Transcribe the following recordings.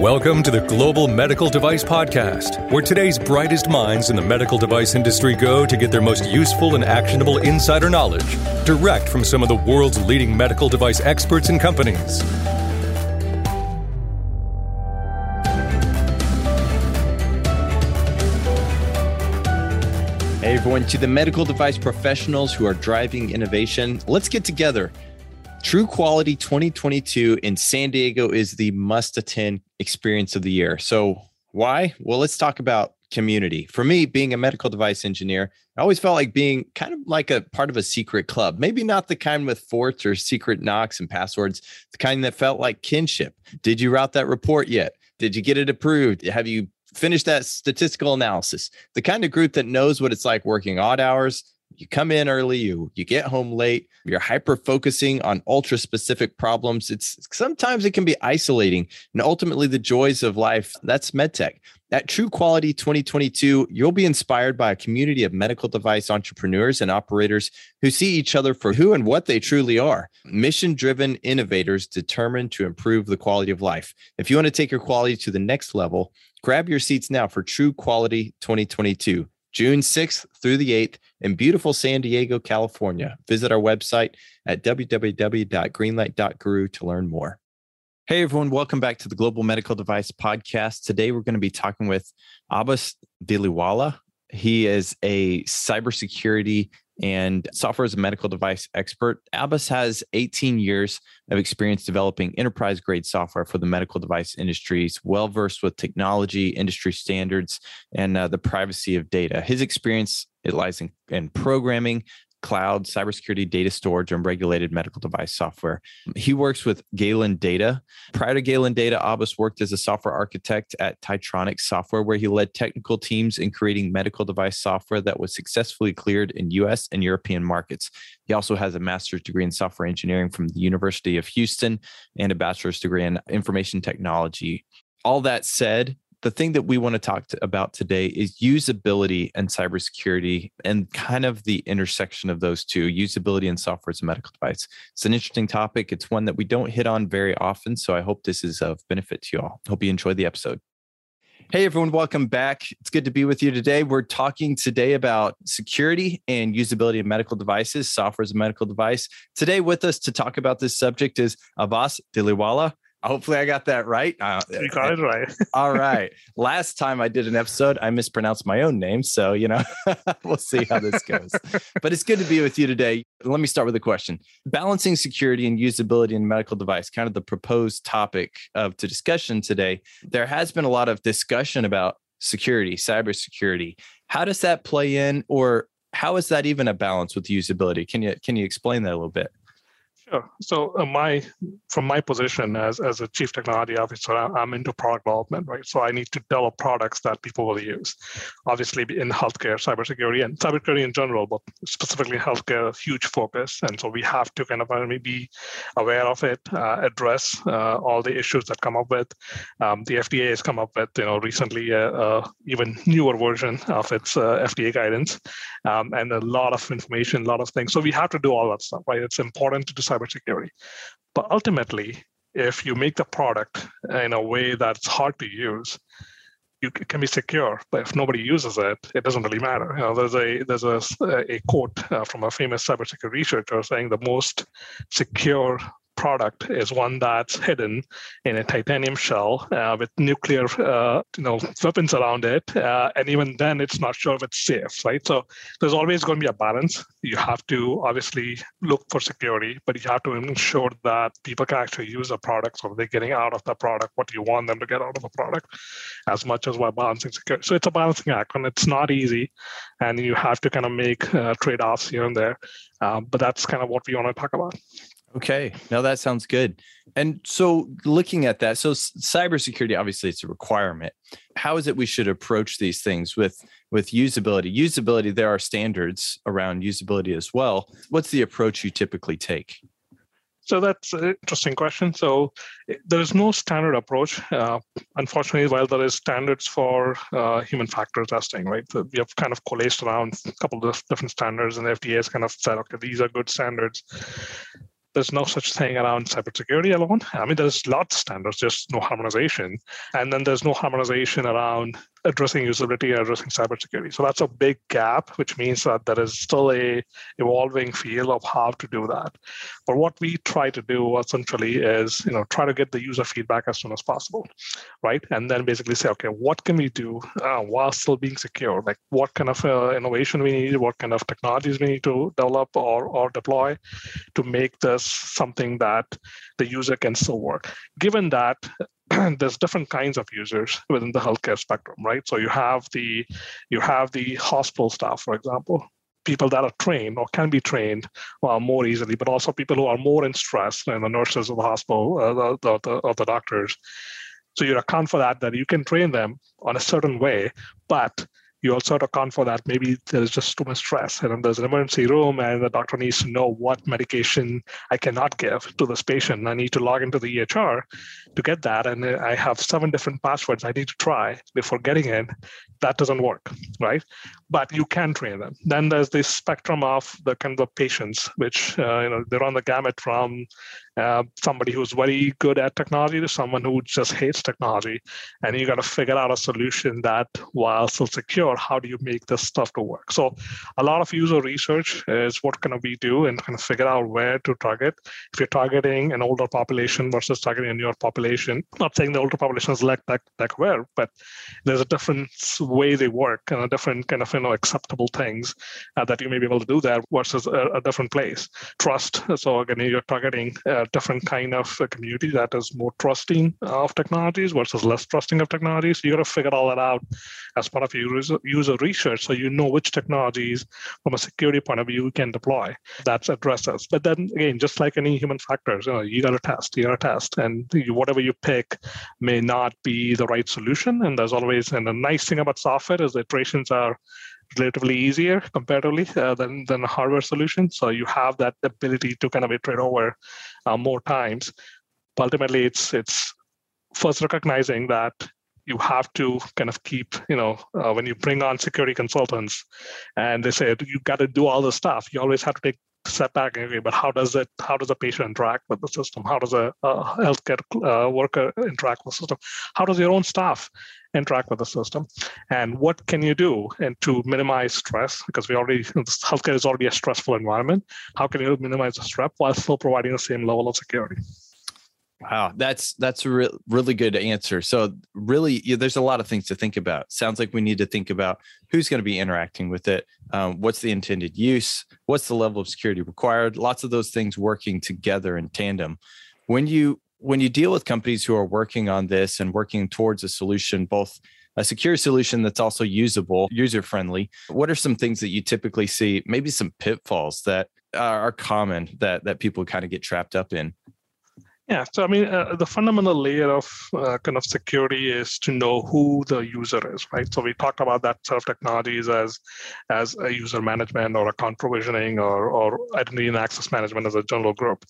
Welcome to the Global Medical Device Podcast, where today's brightest minds in the medical device industry go to get their most useful and actionable insider knowledge direct from some of the world's leading medical device experts and companies. Hey everyone, to the medical device professionals who are driving innovation, let's get together. True Quality 2022 in San Diego is the must attend experience of the year. So, why? Well, let's talk about community. For me, being a medical device engineer, I always felt like being kind of like a part of a secret club. Maybe not the kind with forts or secret knocks and passwords, the kind that felt like kinship. Did you route that report yet? Did you get it approved? Have you finished that statistical analysis? The kind of group that knows what it's like working odd hours, you come in early you you get home late you're hyper focusing on ultra specific problems it's sometimes it can be isolating and ultimately the joys of life that's medtech at True Quality 2022, you'll be inspired by a community of medical device entrepreneurs and operators who see each other for who and what they truly are mission driven innovators determined to improve the quality of life. If you want to take your quality to the next level, grab your seats now for True Quality 2022. June 6th through the 8th in beautiful San Diego, California. Visit our website at www.greenlight.guru to learn more. Hey, everyone, welcome back to the Global Medical Device Podcast. Today, we're going to be talking with Abbas Dhilawala. He is a cybersecurity and software as a medical device expert. Abbas has 18 years of experience developing enterprise grade software for the medical device industries, well versed with technology, industry standards, and uh, the privacy of data. His experience it lies in, in programming, cloud, cybersecurity, data storage, and regulated medical device software. He works with Galen Data. Prior to Galen Data, Abbas worked as a software architect at Tietronix Software, where he led technical teams in creating medical device software that was successfully cleared in US and European markets. He also has a master's degree in software engineering from the University of Houston and a bachelor's degree in information technology. All that said, the thing that we want to talk to, about today is usability and cybersecurity and kind of the intersection of those two usability and software as a medical device. It's an interesting topic. It's one that we don't hit on very often. So I hope this is of benefit to you all. Hope you enjoy the episode. Hey, everyone, welcome back. It's good to be with you today. We're talking today about security and usability of medical devices, software as a medical device. Today, with us to talk about this subject is Abbas Dhilawala. Hopefully, I got that right. Uh, you got it right. all right. Last time I did an episode, I mispronounced my own name. So, you know, we'll see how this goes. but it's good to be with you today. Let me start with a question Balancing security and usability in medical device, kind of the proposed topic of the discussion today. There has been a lot of discussion about security, cybersecurity. How does that play in, or how is that even a balance with usability? Can you can you explain that a little bit? Sure. So uh, my from my position as, as a chief technology officer, I'm into product development, right? So I need to develop products that people will use. Obviously, in healthcare, cybersecurity, and cybersecurity in general, but specifically healthcare, huge focus. And so we have to kind of uh, be aware of it, uh, address uh, all the issues that come up with. Um, the FDA has come up with, you know, recently a, a even newer version of its uh, FDA guidance, um, and a lot of information, a lot of things. So we have to do all that stuff, right? It's important to do cybersecurity. But ultimately, if you make the product in a way that's hard to use, you can be secure. But if nobody uses it, it doesn't really matter. You know, there's a there's a, a quote uh, from a famous cybersecurity researcher saying the most secure product is one that's hidden in a titanium shell uh, with nuclear, uh, you know, weapons around it, uh, and even then, it's not sure if it's safe, right? So there's always going to be a balance. You have to obviously look for security, but you have to ensure that people can actually use the product. So they're getting out of the product what do you want them to get out of the product, as much as while balancing security. So it's a balancing act, and it's not easy, and you have to kind of make uh, trade-offs here and there. Um, but that's kind of what we want to talk about. Okay, now that sounds good. And so, looking at that, so cybersecurity obviously it's a requirement. How is it we should approach these things with with usability? Usability, there are standards around usability as well. What's the approach you typically take? So that's an interesting question. So eh, there is no standard approach. Uh, unfortunately, while there is standards for uh, human factor testing, right? So we have kind of coalesced around a couple of different standards, and the FDA has kind of said, okay, these are good standards there's no such thing around cybersecurity alone. I mean, there's lots of standards, just no harmonization. And then there's no harmonization around addressing usability and addressing cybersecurity. So that's a big gap, which means that there is still a evolving field of how to do that. But what we try to do essentially is, you know, try to get the user feedback as soon as possible, right? And then basically say, okay, what can we do uh, while still being secure? Like, what kind of uh, innovation we need, what kind of technologies we need to develop or or deploy to make this something that the user can still work. Given that there's different kinds of users within the healthcare spectrum, right? So you have the you have the hospital staff, for example, people that are trained or can be trained more easily, but also people who are more in stress than the nurses of the hospital, uh, the, the, the, or the doctors. So you account for that, that you can train them on a certain way, but you also have to account for that. Maybe there's just too much stress and there's an emergency room and the doctor needs to know what medication i cannot give to this patient i need to log into the ehr to get that and i have seven different passwords i need to try before getting in that doesn't work right but you can train them. Then there's this spectrum of the kind of patients which uh, you know they're on the gamut from uh, somebody who's very good at technology to someone who just hates technology. And you got to figure out a solution that while still secure how do you make this stuff to work? So a lot of user research is what can we do and kind of figure out where to target. If you're targeting an older population versus targeting a newer population not saying the older population is like tech, tech aware but there's a different way they work and a different kind of you know acceptable things uh, that you may be able to do there versus a, a different place trust so again you're targeting uh, different kind of community that is more trusting of technologies versus less trusting of technologies. You got to figure all that out as part of your user, user research, so you know which technologies, from a security point of view, you can deploy that addresses. But then again, just like any human factors, you know, you got to test, you got to test, and you, whatever you pick may not be the right solution. And there's always, and the nice thing about software is the iterations are relatively easier comparatively uh, than than a hardware solution. So you have that ability to kind of iterate over uh, more times. But ultimately, it's it's first recognizing that you have to kind of keep, you know, uh, when you bring on security consultants and they say you got to do all this stuff, you always have to take step back but how does it how does a patient interact with the system? How does a, a healthcare uh, worker interact with the system? How does your own staff interact with the system? And what can you do and to minimize stress? Because we already healthcare is already a stressful environment. How can you minimize the stress while still providing the same level of security Wow, that's that's a re- really good answer. So really, yeah, there's a lot of things to think about. Sounds like we need to think about who's going to be interacting with it, um, what's the intended use, what's the level of security required. Lots of those things working together in tandem. When you when you deal with companies who are working on this and working towards a solution, both a secure solution that's also usable, user friendly, what are some things that you typically see? Maybe some pitfalls that are common that that people kind of get trapped up in. Yeah, so I mean, uh, the fundamental layer of uh, kind of security is to know who the user is, right? So we talked about that sort of technologies as as a user management or account provisioning or or identity and access management as a general group.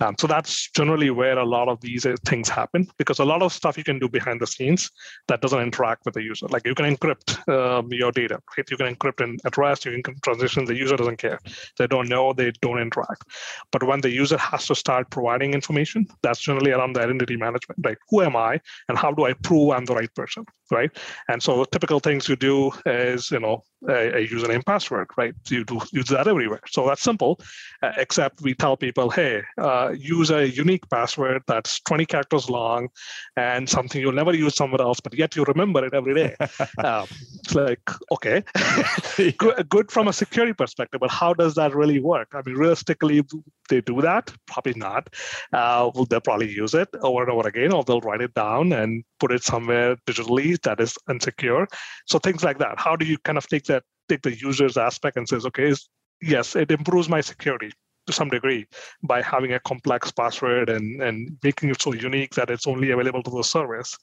Um, so that's generally where a lot of these uh, things happen because a lot of stuff you can do behind the scenes that doesn't interact with the user. Like you can encrypt um, your data, right? You can encrypt and at rest, you can transition. The user doesn't care. They don't know. They don't interact. But when the user has to start providing information that's generally around the identity management, right? Who am I and how do I prove I'm the right person, right? And so the typical things you do is, you know, a, a username password, right? You do use that everywhere. So that's simple, uh, except we tell people, hey, uh, use a unique password that's 20 characters long and something you'll never use somewhere else, but yet you remember it every day. um, it's like, okay, good, from a security perspective, but how does that really work? I mean, realistically, they do that? Probably not. Uh, they'll probably use it over and over again, or they'll write it down and put it somewhere digitally that is unsecure. So things like that. How do you kind of take that, take the user's aspect and says, okay, yes, it improves my security to some degree by having a complex password and, and making it so unique that it's only available to the service.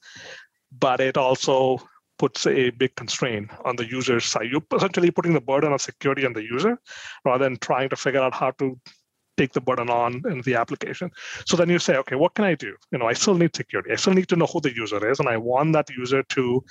But it also puts a big constraint on the user side. You're essentially putting the burden of security on the user rather than trying to figure out how to take the burden on in the application. So then you say, okay, what can I do? You know, I still need security. I still need to know who the user is, and I want that user to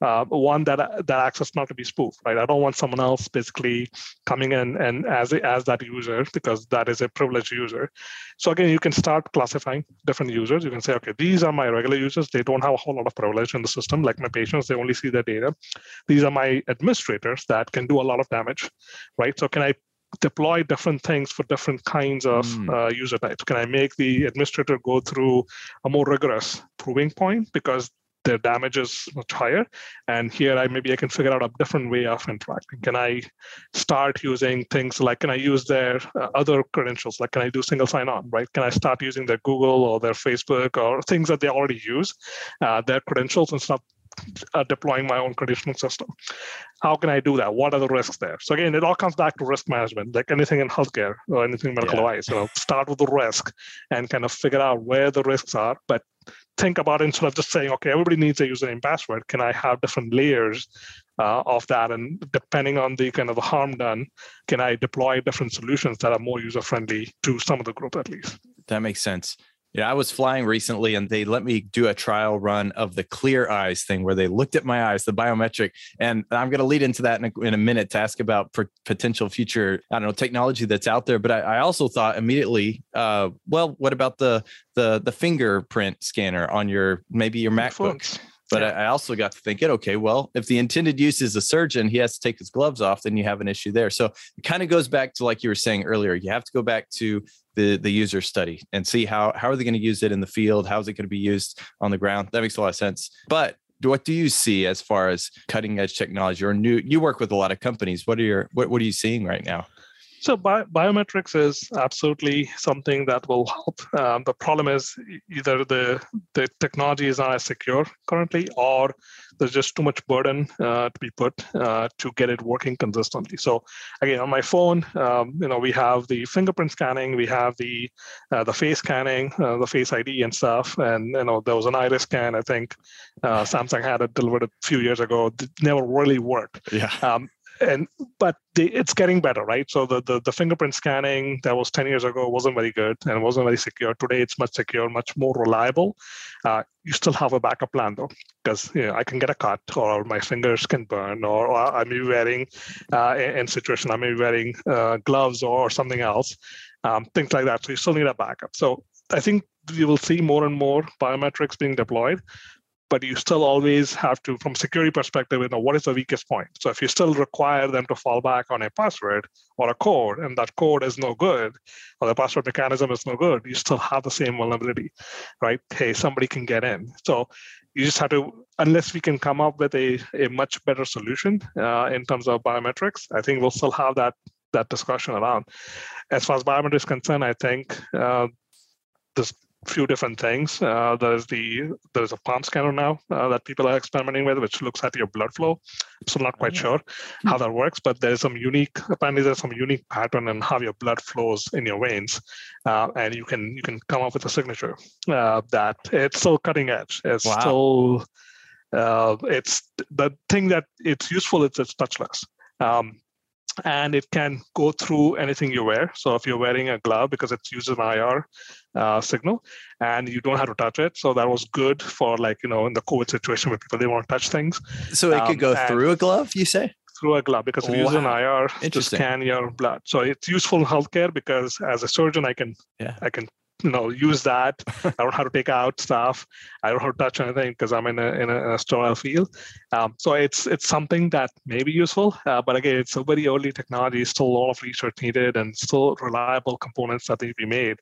uh, one that that access not to be spoofed, right? I don't want someone else basically coming in and as as that user because that is a privileged user. So again, you can start classifying different users. You can say, okay, these are my regular users. They don't have a whole lot of privilege in the system, like my patients. They only see their data. These are my administrators that can do a lot of damage, right? So can I deploy different things for different kinds of mm. uh, user types? Can I make the administrator go through a more rigorous proving point because their damage is much higher. And here I maybe I can figure out a different way of interacting. Can I start using things like can I use their uh, other credentials? Like can I do single sign-on? Right? Can I start using their Google or their Facebook or things that they already use, uh, their credentials and stuff uh, deploying my own conditioning system. How can I do that? What are the risks there? So again, it all comes back to risk management, like anything in healthcare or anything medical yeah. device. You know, start with the risk and kind of figure out where the risks are, but think about it instead of just saying, okay, everybody needs a username and password. Can I have different layers uh, of that? And depending on the kind of the harm done, can I deploy different solutions that are more user friendly to some of the group at least? That makes sense. Yeah, I was flying recently and they let me do a trial run of the clear eyes thing where they looked at my eyes, the biometric. And I'm going to lead into that in a, in a minute to ask about potential future, I don't know, technology that's out there. But I, I also thought immediately, uh, well, what about the, the, the fingerprint scanner on your, maybe your MacBook? But yeah. I also got to thinking, okay, well, if the intended use is a surgeon, he has to take his gloves off, then you have an issue there. So it kind of goes back to like you were saying earlier, you have to go back to the the user study and see how how are they going to use it in the field, how's it going to be used on the ground. That makes a lot of sense. But what do you see as far as cutting edge technology or new? You work with a lot of companies. What are your what what are you seeing right now? So bi- biometrics is absolutely something that will help. Um, the problem is either the the technology is not as secure currently, or there's just too much burden uh, to be put uh, to get it working consistently. So again, on my phone, um, you know, we have the fingerprint scanning, we have the uh, the face scanning, uh, the face ID and stuff, and you know, there was an iris scan. I think uh, Samsung had it delivered a few years ago. It never really worked. Yeah. Um, and but the, it's getting better right? So the, the, the fingerprint scanning that was 10 years ago wasn't very good and wasn't very secure. Today it's much secure much more reliable. Uh, you still have a backup plan though because you know, i can get a cut or my fingers can burn or, or i may be wearing uh, in situation i may be wearing uh, gloves or something else um, things like that. So you still need a backup. So i think we will see more and more biometrics being deployed but you still always have to, from security perspective, you know, what is the weakest point? So if you still require them to fall back on a password or a code, and that code is no good, or the password mechanism is no good, you still have the same vulnerability, right? Hey, somebody can get in. So you just have to, unless we can come up with a, a much better solution uh, in terms of biometrics, I think we'll still have that that discussion around. As far as biometrics is concerned, I think uh, this few different things. Uh, there's the there's a palm scanner now uh, that people are experimenting with, which looks at your blood flow. So I'm not quite sure how that works, but there's some unique apparently there's some unique pattern in how your blood flows in your veins, uh, and you can you can come up with a signature uh, that it's still cutting edge. It's wow. still uh, it's the thing that it's useful. It's it's touchless. Um, and it can go through anything you wear. So if you're wearing a glove because it uses an IR uh, signal, and you don't have to touch it, so that was good for like you know in the COVID situation where people they want to touch things. So it um, could go through a glove, you say? Through a glove because it wow. uses an IR to scan your blood. So it's useful in healthcare because as a surgeon, I can yeah. I can you know use that. I don't have to take out stuff. I don't have to touch anything because i'm in a, in a, sterile field. Um, so it's it's something that may be useful uh, but again it's a very early technology still a lot of research needed and still reliable components that need to be made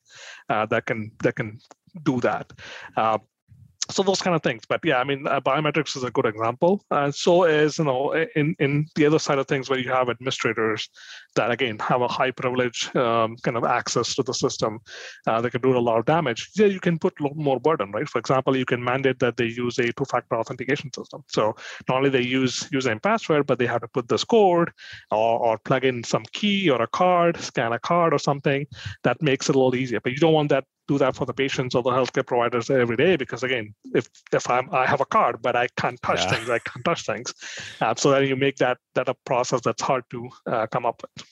uh, that can that can do that. Uh, so those kind of things. But yeah i mean uh, biometrics is a good example. And so is you know in in the other side of things where you have administrators that again have a high privilege um, kind of access to the system uh, they can do a lot of damage. Yeah you can put more burden right? For example you can mandate that they use a two-factor authentication system. So not only they use username password but they have to put this code or, or plug in some key or a card scan a card or something that makes it a little easier. But you don't want that do that for the patients or the healthcare providers every day because again if if i'm i have a card but i can't touch yeah. things i can't touch things uh, so then you make that that a process that's hard to uh, come up with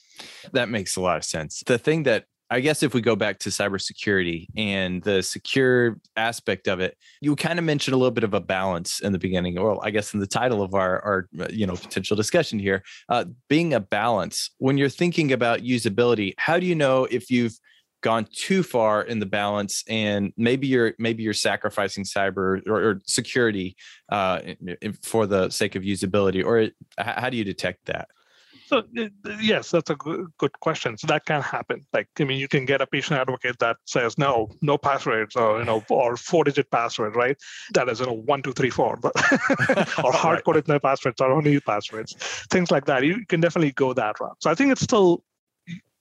that makes a lot of sense the thing that I guess if we go back to cybersecurity and the secure aspect of it, you kind of mentioned a little bit of a balance in the beginning, or I guess in the title of our our you know potential discussion here, uh, being a balance. When you're thinking about usability, how do you know if you've gone too far in the balance and maybe you're maybe you're sacrificing cyber or, or security uh, for the sake of usability, or how do you detect that? So yes, that's a good, question. So that can happen. Like I mean, you can get a patient advocate that says no, no passwords, or you know, or four-digit password, right? That is you know one, two, three, four, but or hard-coded no passwords or only passwords, things like that. You can definitely go that route. So I think it's still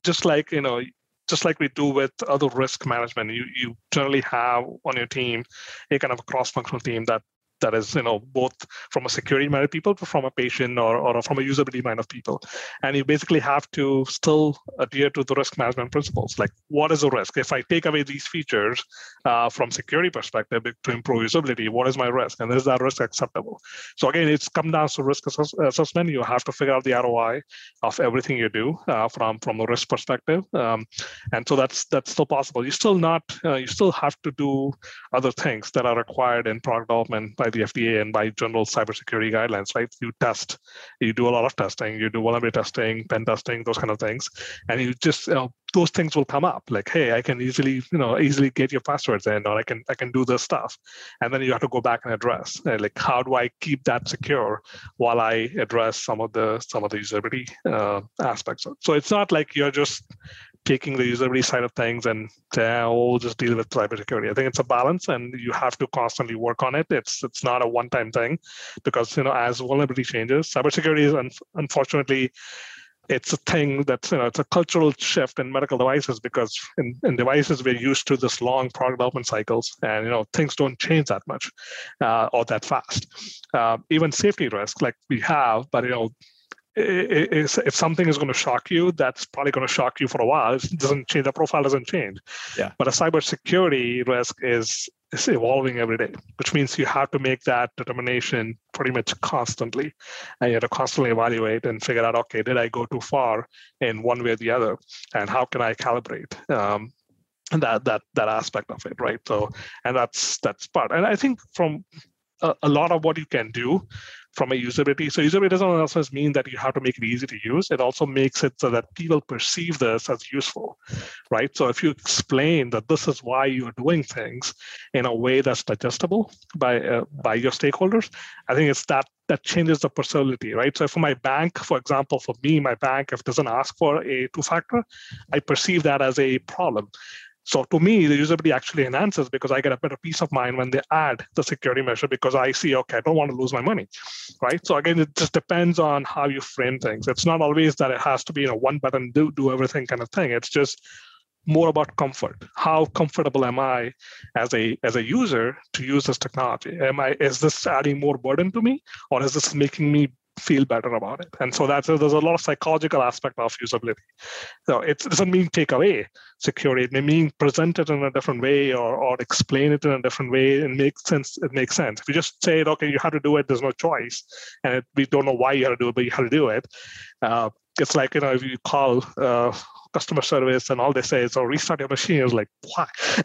just like you know just like we do with other risk management, you you generally have on your team a kind of a cross-functional team that that is you know both from a security minded people from a patient or, or from a usability mind of people. And you basically have to still adhere to the risk management principles. Like what is the risk? If i take away these features uh, from security perspective to improve usability what is my risk? And is that risk acceptable? So again it's come down to risk assess- assessment. You have to figure out the roi of everything you do uh, from from a risk perspective. Um, and so that's that's still possible. You still not uh, you still have to do other things that are required in product development by by the FDA and by general cybersecurity guidelines, right? You test, you do a lot of testing, you do vulnerability testing, pen testing, those kind of things, and you just you know, those things will come up like hey i can easily you know easily get your passwords in or i can i can do this stuff. And then you have to go back and address uh, like how do i keep that secure while i address some of the some of the usability uh, aspects? So it's not like you're just taking the usability side of things and oh, we'll just deal with cybersecurity. I think it's a balance, and you have to constantly work on it. It's it's not a one-time thing, because you know as vulnerability changes, cybersecurity is un- unfortunately it's a thing that's you know it's a cultural shift in medical devices because in, in devices we're used to this long product development cycles and you know things don't change that much uh, or that fast uh, even safety risk like we have but you know if something is going to shock you, that's probably going to shock you for a while. It doesn't change. The profile doesn't change. Yeah. But a cybersecurity risk is is evolving every day, which means you have to make that determination pretty much constantly, and you have to constantly evaluate and figure out, okay, did I go too far in one way or the other, and how can I calibrate? Um, that that that aspect of it, right? So, and that's that's part. And I think from a, a lot of what you can do from a usability. So usability doesn't also mean that you have to make it easy to use. It also makes it so that people perceive this as useful, right? So if you explain that this is why you're doing things in a way that's digestible by uh, by your stakeholders, I think it's that that changes the personality, right? So for my bank, for example, for me, my bank, if doesn't ask for a two-factor, I perceive that as a problem. So to me, the usability actually enhances because I get a better peace of mind when they add the security measure because I see, okay, I don't want to lose my money, right? So again, it just depends on how you frame things. It's not always that it has to be, you know, one button do do everything kind of thing. It's just more about comfort. How comfortable am I as a as a user to use this technology? Am I is this adding more burden to me, or is this making me feel better about it. And so that's there's a lot of psychological aspect of usability. So it doesn't mean take away security. It may mean present it in a different way or, or explain it in a different way and make sense. It makes sense. If you just say, okay, you have to do it, there's no choice, and it, we don't know why you have to do it, but you have to do it. Uh, it's like you know if you call uh, customer service and all they say is, "Oh, restart your machine." Is like, why?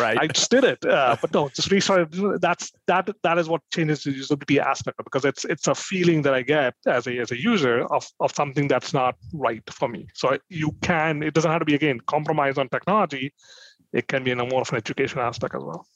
right. I just did it, uh, but no, just restart. That's that. That is what changes the usability aspect because it's it's a feeling that I get as a as a user of of something that's not right for me. So you can. It doesn't have to be again compromise on technology. It can be in a more of an education aspect as well.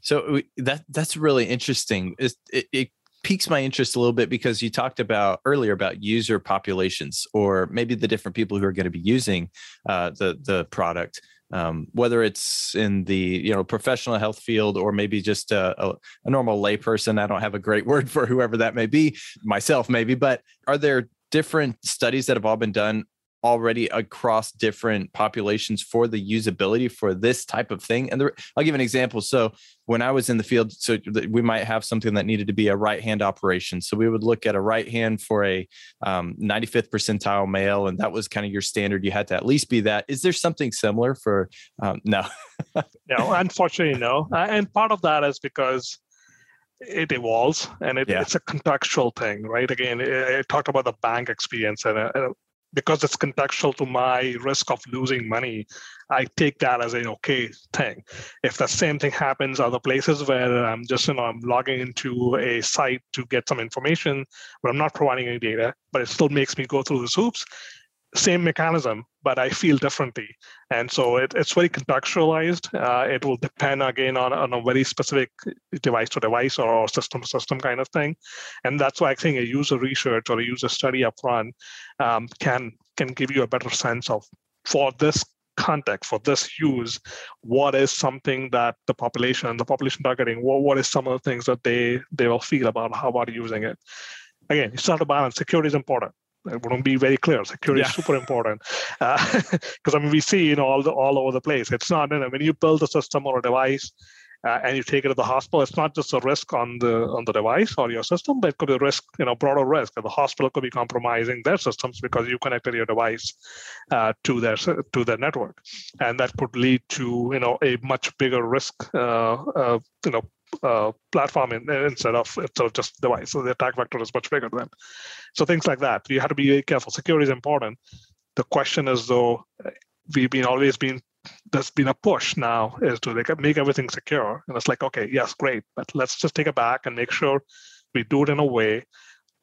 So that that's really interesting. It, it, it piques my interest a little bit because you talked about earlier about user populations or maybe the different people who are going to be using uh, the the product um, whether it's in the you know professional health field or maybe just a, a, a normal layperson. I don't have a great word for whoever that may be myself maybe but are there different studies that have all been done already across different populations for the usability for this type of thing. And I'll give an example. So when I was in the field, so we might have something that needed to be a right hand operation. So we would look at a right hand for a um, 95th percentile male, and that was kind of your standard. You had to at least be that. Is there something similar for? Um, no, no, unfortunately, no. And part of that is because it evolves and it, yeah. it's a contextual thing, right? Again, I talked about the bank experience, and uh, because it's contextual to my risk of losing money, I take that as an okay thing. If the same thing happens other places where I'm just you know I'm logging into a site to get some information, but I'm not providing any data, but it still makes me go through the hoops. Same mechanism, but I feel differently, and so it, it's very contextualized. Uh, it will depend again on, on a very specific device to device or system to system kind of thing, and that's why I think a user research or a user study upfront um, can can give you a better sense of for this context for this use what is something that the population the population targeting what, what is some of the things that they they will feel about how about using it. Again you start to balance. Security is important I want to be very clear. Security yeah. is super important because uh, I mean we see you know all the, all over the place. It's not you know when you build a system or a device, uh, and you take it to the hospital, it's not just a risk on the on the device or your system, but it could be a risk, you know, broader risk. The hospital could be compromising their systems because you connected your device uh, to their to their network, and that could lead to you know a much bigger risk, uh, uh you know, uh, platform in, instead of instead of just device. So the attack vector is much bigger than. So things like that. You have to be very careful. Security is important. The question is though, we've been always been there's been a push now is to like make everything secure. And it's like, okay, yes, great, but let's just take it back and make sure we do it in a way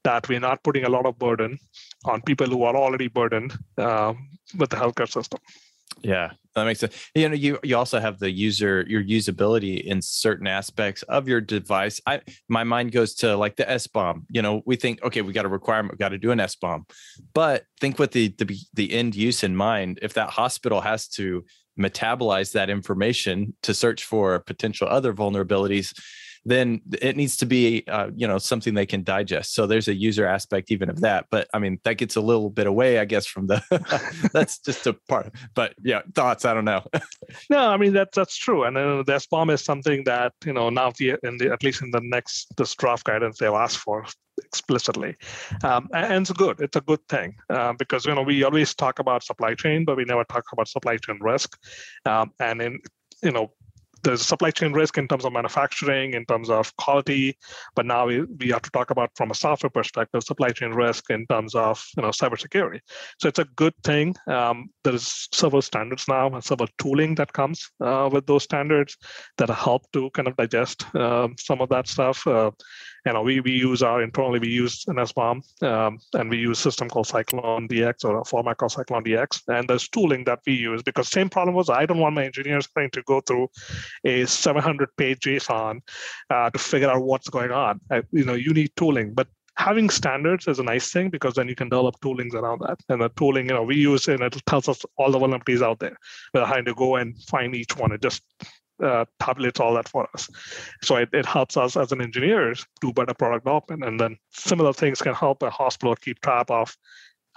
that we're not putting a lot of burden on people who are already burdened um, with the healthcare system. Yeah, that makes sense. You know, you you also have the user your usability in certain aspects of your device. I my mind goes to like the SBOM. You know, we think okay, we got a requirement, we got to do an SBOM, but think with the the the end use in mind. If that hospital has to metabolize that information to search for potential other vulnerabilities then it needs to be uh, you know something they can digest. So there's a user aspect even of that but i mean that gets a little bit away i guess from the that's just a part but yeah thoughts i don't know. No i mean that that's true and then the SBOM is something that you know now the, in the at least in the next this draft guidance they've asked for explicitly. Um, and it's good it's a good thing uh, because you know we always talk about supply chain but we never talk about supply chain risk. Um, and in you know there's supply chain risk in terms of manufacturing, in terms of quality, but now we, we have to talk about from a software perspective, supply chain risk in terms of you know cybersecurity. So it's a good thing. Um, there is several standards now and several tooling that comes uh, with those standards that help to kind of digest um, some of that stuff. Uh, you know, we, we use our internally, we use an SBOM um, and we use a system called CycloneDX or a format called CycloneDX. And there's tooling that we use because same problem was I don't want my engineers trying to go through a 700 page JSON uh, to figure out what's going on. I, you know, you need tooling, but having standards is a nice thing because then you can develop toolings around that. And the tooling, you know, we use and it tells us all the vulnerabilities out there without having to go and find each one. It just uh, tabulates all that for us. So it, it helps us as an engineers do better product development. And then similar things can help a hospital keep track of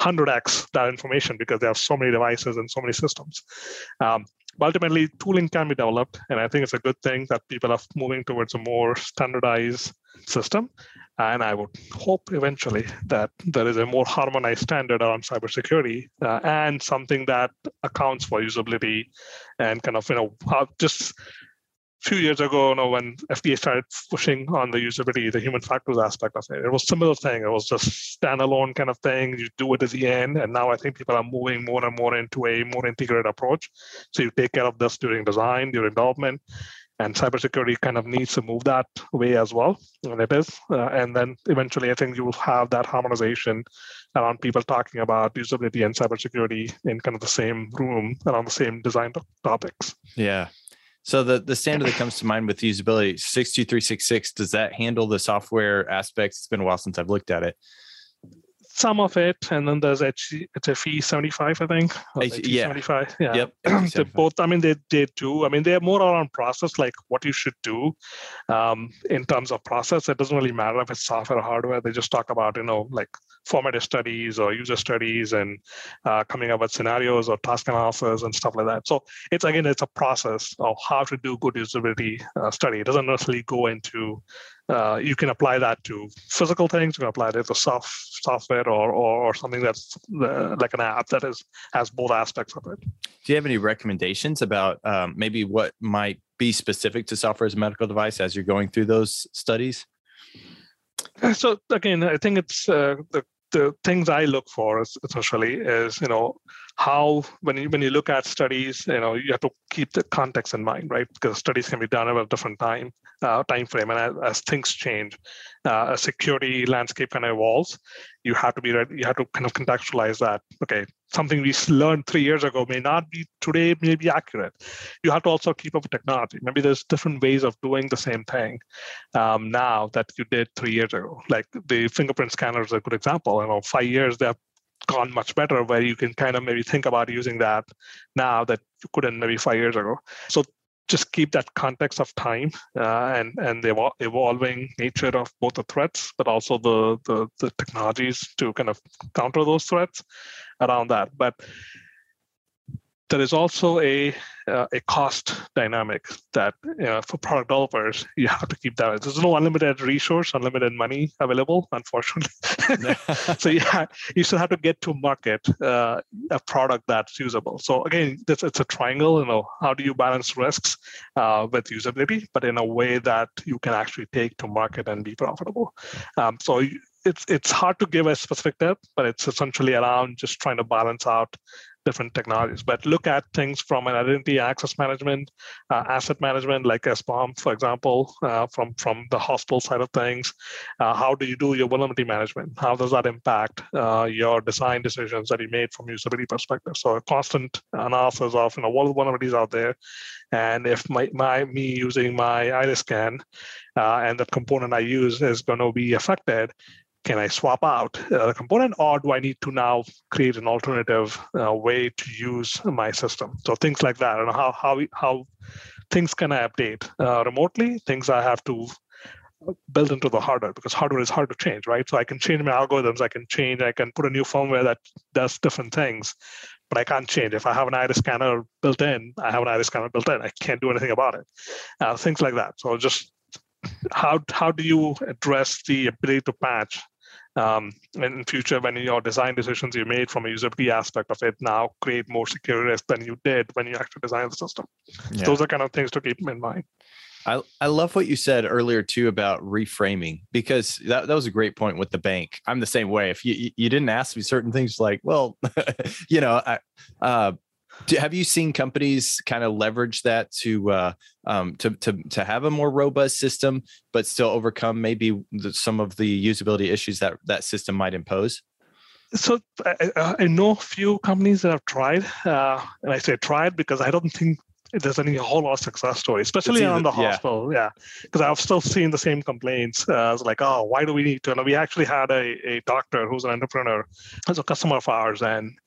100x that information because they have so many devices and so many systems. Um, ultimately, tooling can be developed, and I think it's a good thing that people are moving towards a more standardized system. And I would hope eventually that there is a more harmonized standard around cybersecurity uh, and something that accounts for usability and kind of you know just a few years ago, you know, when FDA started pushing on the usability, the human factors aspect of it, it was similar thing. It was just standalone kind of thing. You do it at the end, and now I think people are moving more and more into a more integrated approach. So you take care of this during design, during development, and cybersecurity kind of needs to move that way as well, and it is. Uh, and then eventually, I think you will have that harmonization around people talking about usability and cybersecurity in kind of the same room around the same design topics. Yeah, so the the standard that comes to mind with usability 62366 does that handle the software aspects? It's been a while since I've looked at it. Some of it, and then there's HFE 75, I think. H- yeah. 75. Yeah. Yep. they both, I mean, they, they do. I mean, they're more around process, like what you should do um, in terms of process. It doesn't really matter if it's software or hardware. They just talk about, you know, like formative studies or user studies and uh, coming up with scenarios or task analysis and stuff like that. So it's again, it's a process of how to do good usability uh, study. It doesn't necessarily go into uh, you can apply that to physical things. You can apply it to soft software or, or, or something that's uh, like an app that is has both aspects of it. Do you have any recommendations about um, maybe what might be specific to software as a medical device as you're going through those studies? So again, I think it's uh, the the things I look for is essentially is you know how when you when you look at studies, you know you have to keep the context in mind, right? Because studies can be done over a different time uh, time frame, and as, as things change, uh, a security landscape kind of evolves. You have to be ready. You have to kind of contextualize that. Okay, something we learned three years ago may not be today, may be accurate. You have to also keep up with technology. Maybe there's different ways of doing the same thing um, now that you did three years ago. Like the fingerprint scanner is a good example. You know, five years they have gone much better where you can kind of maybe think about using that now that you couldn't maybe five years ago. So just keep that context of time uh, and and the evolving nature of both the threats, but also the, the the technologies to kind of counter those threats around that. But there is also a uh, a cost dynamic that you know, for product developers you have to keep that. There's no unlimited resource, unlimited money available, unfortunately. so yeah, you still have to get to market uh, a product that's usable. So again, it's, it's a triangle. You know, how do you balance risks uh, with usability, but in a way that you can actually take to market and be profitable. Um, so it's it's hard to give a specific tip, but it's essentially around just trying to balance out different technologies. But look at things from an identity access management, uh, asset management, like SBOM, for example, uh, from from the hospital side of things. Uh, how do you do your vulnerability management? How does that impact uh, your design decisions that you made from usability perspective? So a constant analysis of you know what vulnerabilities out there, and if my, my me using my iris scan uh, and the component I use is going to be affected, can I swap out the component or do I need to now create an alternative uh, way to use my system? So things like that, and how how how things can I update uh, remotely? Things I have to build into the hardware because hardware is hard to change, right? So I can change my algorithms, I can change, I can put a new firmware that does different things, but I can't change. If I have an iris scanner built in, I have an iris scanner built in. I can't do anything about it. Uh, things like that. So just how how do you address the ability to patch um, in future when your design decisions you made from a usability aspect of it now create more security risk than you did when you actually designed the system. Yeah. Those are kind of things to keep in mind. I, I love what you said earlier too about reframing because that, that was a great point with the bank. I'm the same way. If you you didn't ask me certain things like, well, you know, I, uh, do, have you seen companies kind of leverage that to uh, um, to to to have a more robust system, but still overcome maybe the, some of the usability issues that that system might impose? So I, I know a few companies that have tried, uh, and I say tried because I don't think there's any whole lot of success stories, especially on the hospital. Yeah, because yeah. I've still seen the same complaints. Uh, it's like, oh, why do we need to? And we actually had a, a doctor who's an entrepreneur, as a customer of ours, and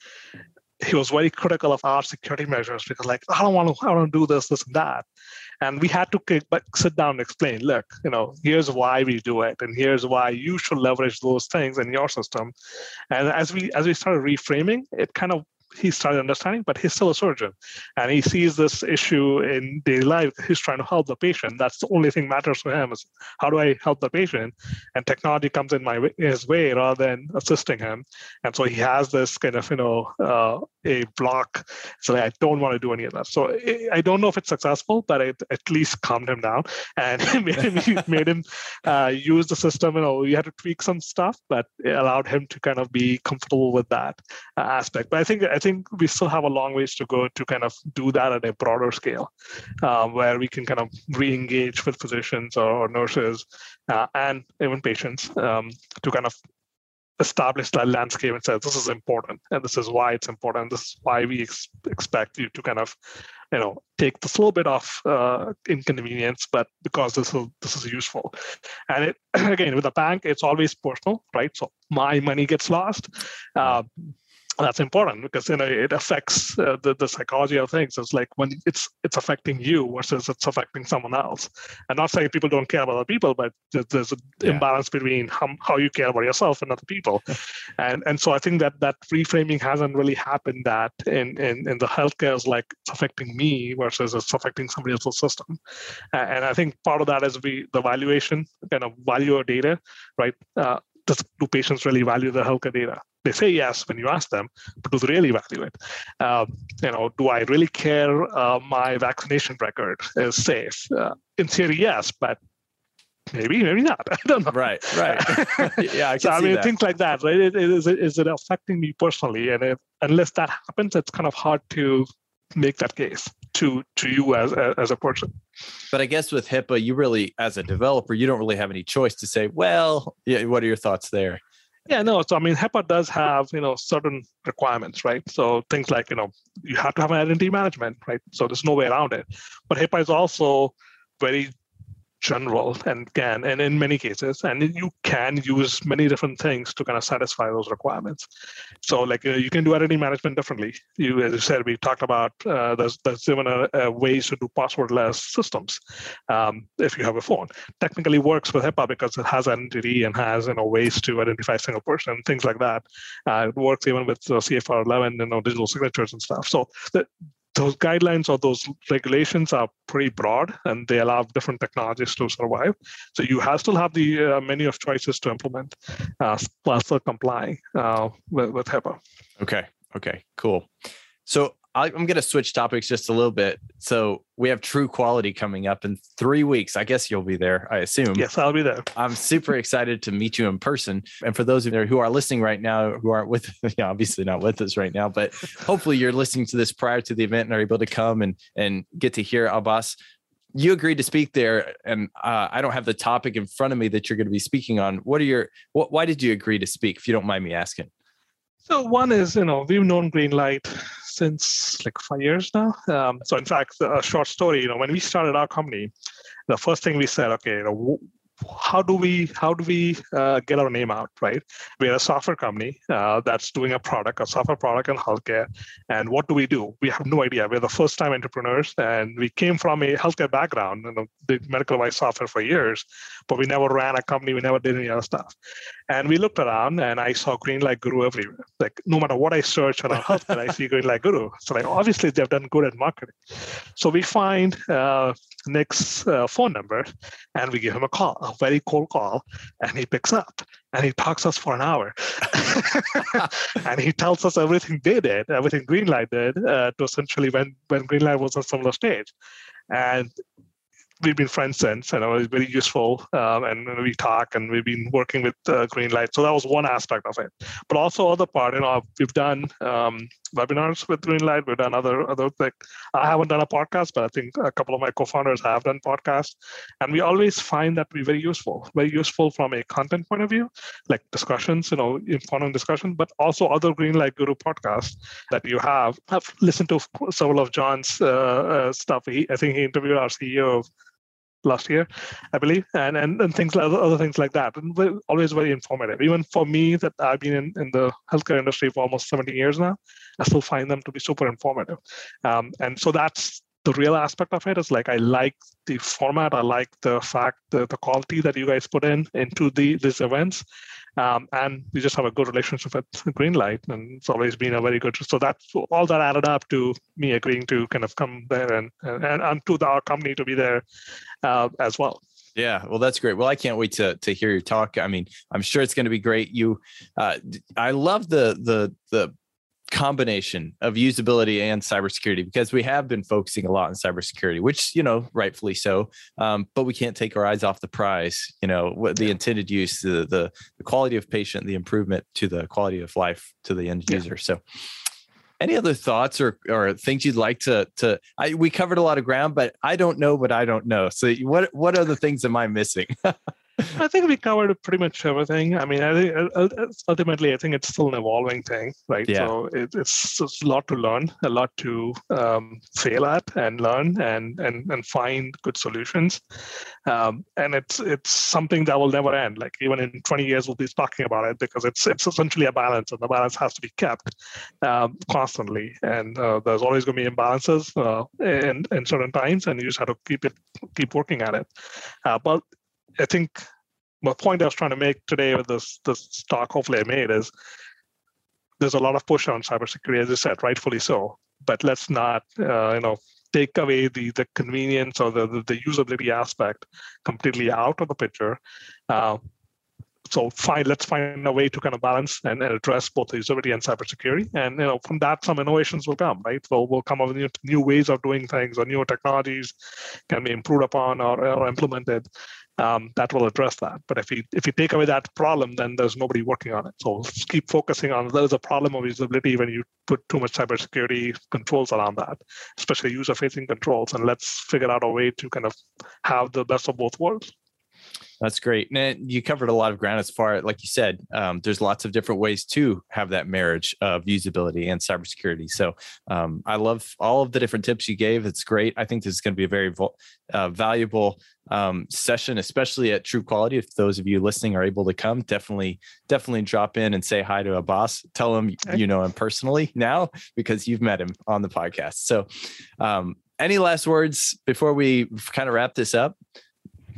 he was very critical of our security measures because like i don't want to i don't do this this and that and we had to but sit down and explain look you know here's why we do it and here's why you should leverage those things in your system and as we as we started reframing it kind of he started understanding, but he's still a surgeon. And he sees this issue in daily life. He's trying to help the patient. That's the only thing matters to him is how do I help the patient? And technology comes in my his way rather than assisting him. And so he has this kind of, you know, uh, a block. So I don't want to do any of that. So I don't know if it's successful, but it at least calmed him down and made him, made him uh, use the system. You know, you had to tweak some stuff, but it allowed him to kind of be comfortable with that uh, aspect. But I think I think we still have a long ways to go to kind of do that at a broader scale, uh, where we can kind of re-engage with physicians or, nurses uh, and even patients um, to kind of establish that landscape and say this is important and this is why it's important this is why we ex- expect you to kind of you know take this little bit of uh, inconvenience but because this is this is useful. And it again with a bank it's always personal right? So my money gets lost. Uh, that's important because you know it affects uh, the, the psychology of things. It's like when it's it's affecting you versus it's affecting someone else. I'm not saying people don't care about other people but there's, there's an yeah. imbalance between how, how you care about yourself and other people. And and so i think that that reframing hasn't really happened that in in, in the healthcare is like it's affecting me versus it's affecting somebody else's system. And i think part of that is we the valuation kind of value our data right? Uh, does, do patients really value the healthcare data they say yes when you ask them, but do they really value it? Um, you know, do I really care uh, my vaccination record is safe? Uh, in theory, yes, but maybe, maybe not. I don't know. Right, right. yeah, I so I mean, that. things like that, right? It, it, is, it, is it affecting me personally? And if, unless that happens, it's kind of hard to make that case to to you as as a person. But I guess with HIPAA, you really, as a developer, you don't really have any choice to say, well, yeah. What are your thoughts there? Yeah, no. So I mean, HIPAA does have you know certain requirements, right? So things like you know you have to have an identity management, right? So there's no way around it. But HIPAA is also very general and can and in many cases and you can use many different things to kind of satisfy those requirements. So like uh, you can do identity management differently. You as you said we talked about uh, there's there's even a, a ways to do passwordless systems um, if you have a phone. Technically works with HIPAA because it has identity and has you know ways to identify a single person things like that. Uh, it works even with uh, CFR 11 you know digital signatures and stuff. So the, those guidelines or those regulations are pretty broad and they allow different technologies to survive. So you have, still have the uh, menu of choices to implement uh, still complying uh, with, with HIPAA. Okay. Okay. Cool. So I, am going to switch topics just a little bit. So we have True Quality coming up in three weeks. I guess you'll be there. I assume. Yes, I'll be there. I'm super excited to meet you in person. And for those of you who are listening right now, who aren't with, yeah, obviously not with us right now, but hopefully you're listening to this prior to the event and are able to come and and get to hear Abbas. You agreed to speak there, and uh, I don't have the topic in front of me that you're going to be speaking on. What are your? What, why did you agree to speak? If you don't mind me asking. So one is, you know, we've known Greenlight since like five years now. Um, so in fact, a short story, you know, when we started our company, the first thing we said, okay, you know, how do we how do we uh, get our name out right? We're a software company uh, that's doing a product a software product in healthcare. And what do we do? We have no idea. We're the first time entrepreneurs and we came from a healthcare background and did medical device software for years but we never ran a company we never did any other stuff. And we looked around and i saw greenlight guru everywhere. Like no matter what i search around healthcare i see greenlight guru. So like obviously they've done good at marketing. So we find uh, nick's uh, phone number and we give him a call very cold call and he picks up and he talks to us for an hour. And he tells us everything they did everything greenlight did uh, to essentially when when greenlight was on similar stage. And we've been friends since, and it was very useful. Um, and we talk, and we've been working with uh, Greenlight. So that was one aspect of it. But also other part, you know, we've done um, webinars with Greenlight. We've done other other like I haven't done a podcast, but I think a couple of my co-founders have done podcasts, and we always find that to be very useful. Very useful from a content point of view, like discussions, you know, important discussion, but also other Greenlight Guru podcasts that you have. I've listened to several of Jon's uh, uh, stuff. He, I think he interviewed our CEO of last year, I believe, and and, and things like other things like that, and always very informative. Even for me, that I've been in, in the healthcare industry for almost 17 years now, I still find them to be super informative. Um, and so that's the real aspect of it is like I like the format. I like the fact the, the quality that you guys put in into the these events. Um, and we just have a good relationship with Greenlight, and it's always been a very good. So that's all that added up to me agreeing to kind of come there and and, and to the, our company to be there uh, as well. Yeah, well, that's great. Well, I can't wait to to hear your talk. I mean, I'm sure it's going to be great. You, uh, I love the the the combination of usability and cybersecurity because we have been focusing a lot on cybersecurity, which you know rightfully so. Um, but we can't take our eyes off the prize. You know, what the intended use, the, the the quality of patient, the improvement to the quality of life to the end user. So. Any other thoughts or, or things you'd like to to? I, we covered a lot of ground, but I don't know what I don't know. So what what other things am I missing? I think we covered pretty much everything. I mean, I think uh, uh, ultimately, I think it's still an evolving thing, right? Yeah. So it, it's, it's a lot to learn, a lot to um, fail at and learn and and and find good solutions. Um, and it's it's something that will never end. Like even in 20 years, we'll be talking about it because it's it's essentially a balance, and the balance has to be kept um, constantly. And uh, there's always going to be imbalances uh, in in certain times, and you just have to keep it keep working at it. Uh, but I think the point I was trying to make today with this this talk, hopefully I made, is there's a lot of push on cybersecurity, as you said, rightfully so. But let's not, uh, you know, take away the the convenience or the, the, the usability aspect completely out of the picture. Uh, so fine, let's find a way to kind of balance and, and, address both the usability and cybersecurity. And you know, from that, some innovations will come, right? So we'll come up with new, new ways of doing things or new technologies can be improved upon or, or implemented um, that will address that. But if you if you take away that problem, then there's nobody working on it. So keep focusing on there's a problem of usability when you put too much cybersecurity controls around that, especially user-facing controls, and let's figure out a way to kind of have the best of both worlds. That's great. And you covered a lot of ground as far, like you said, um, there's lots of different ways to have that marriage of usability and cybersecurity. So um, I love all of the different tips you gave. It's great. I think this is going to be a very uh, valuable um, session, especially at True Quality. If those of you listening are able to come, definitely, definitely drop in and say hi to Abbas. Tell him you know him personally now because you've met him on the podcast. So, um, any last words before we kind of wrap this up?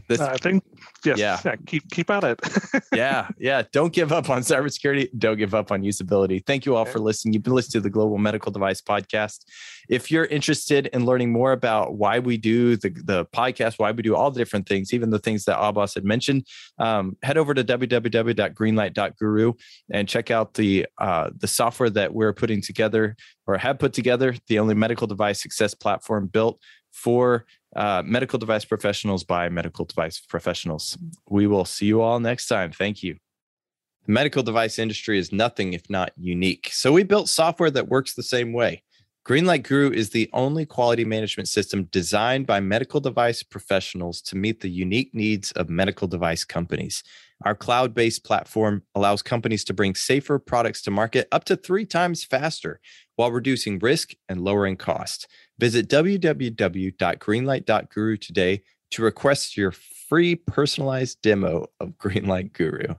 This, I think yes, yeah. yeah, keep keep at it. yeah, yeah. Don't give up on cybersecurity. Don't give up on usability. Thank you all okay. for listening. You've been listening to the Global Medical Device Podcast. If you're interested in learning more about why we do the, the podcast, why we do all the different things, even the things that Abbas had mentioned, um, head over to www.greenlight.guru and check out the uh, the software that we're putting together or have put together, the only medical device success platform built for uh, medical device professionals by medical device professionals. We will see you all next time. Thank you. The medical device industry is nothing if not unique. So we built software that works the same way. Greenlight Guru is the only quality management system designed by medical device professionals to meet the unique needs of medical device companies. Our cloud based platform allows companies to bring safer products to market up to three times faster while reducing risk and lowering cost. Visit www.greenlight.guru today to request your free personalized demo of Greenlight Guru.